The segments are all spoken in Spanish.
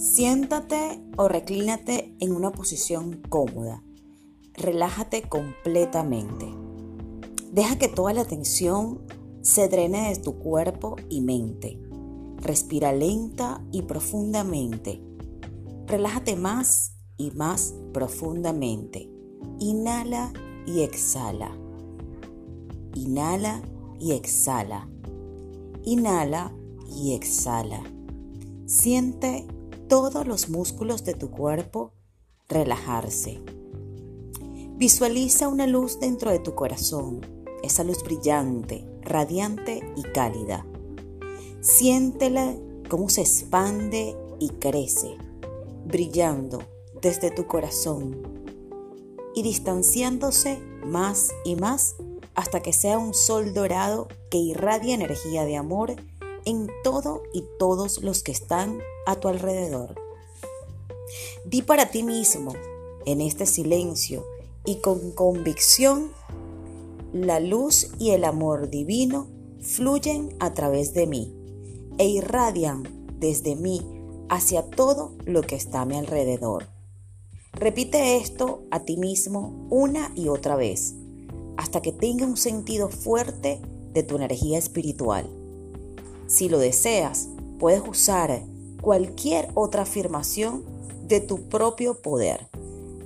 Siéntate o reclínate en una posición cómoda. Relájate completamente. Deja que toda la tensión se drene de tu cuerpo y mente. Respira lenta y profundamente. Relájate más y más profundamente. Inhala y exhala. Inhala y exhala. Inhala y exhala. Siente todos los músculos de tu cuerpo relajarse. Visualiza una luz dentro de tu corazón, esa luz brillante, radiante y cálida. Siéntela cómo se expande y crece, brillando desde tu corazón y distanciándose más y más hasta que sea un sol dorado que irradia energía de amor en todo y todos los que están a tu alrededor. Di para ti mismo, en este silencio y con convicción, la luz y el amor divino fluyen a través de mí e irradian desde mí hacia todo lo que está a mi alrededor. Repite esto a ti mismo una y otra vez, hasta que tenga un sentido fuerte de tu energía espiritual. Si lo deseas, puedes usar cualquier otra afirmación de tu propio poder,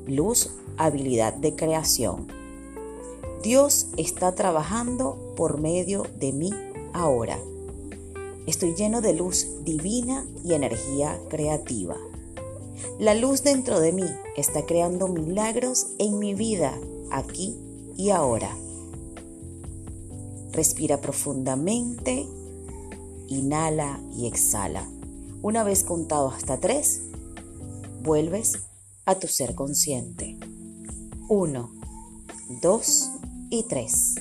luz, habilidad de creación. Dios está trabajando por medio de mí ahora. Estoy lleno de luz divina y energía creativa. La luz dentro de mí está creando milagros en mi vida, aquí y ahora. Respira profundamente, inhala y exhala. Una vez contado hasta tres, vuelves a tu ser consciente. Uno, dos y tres.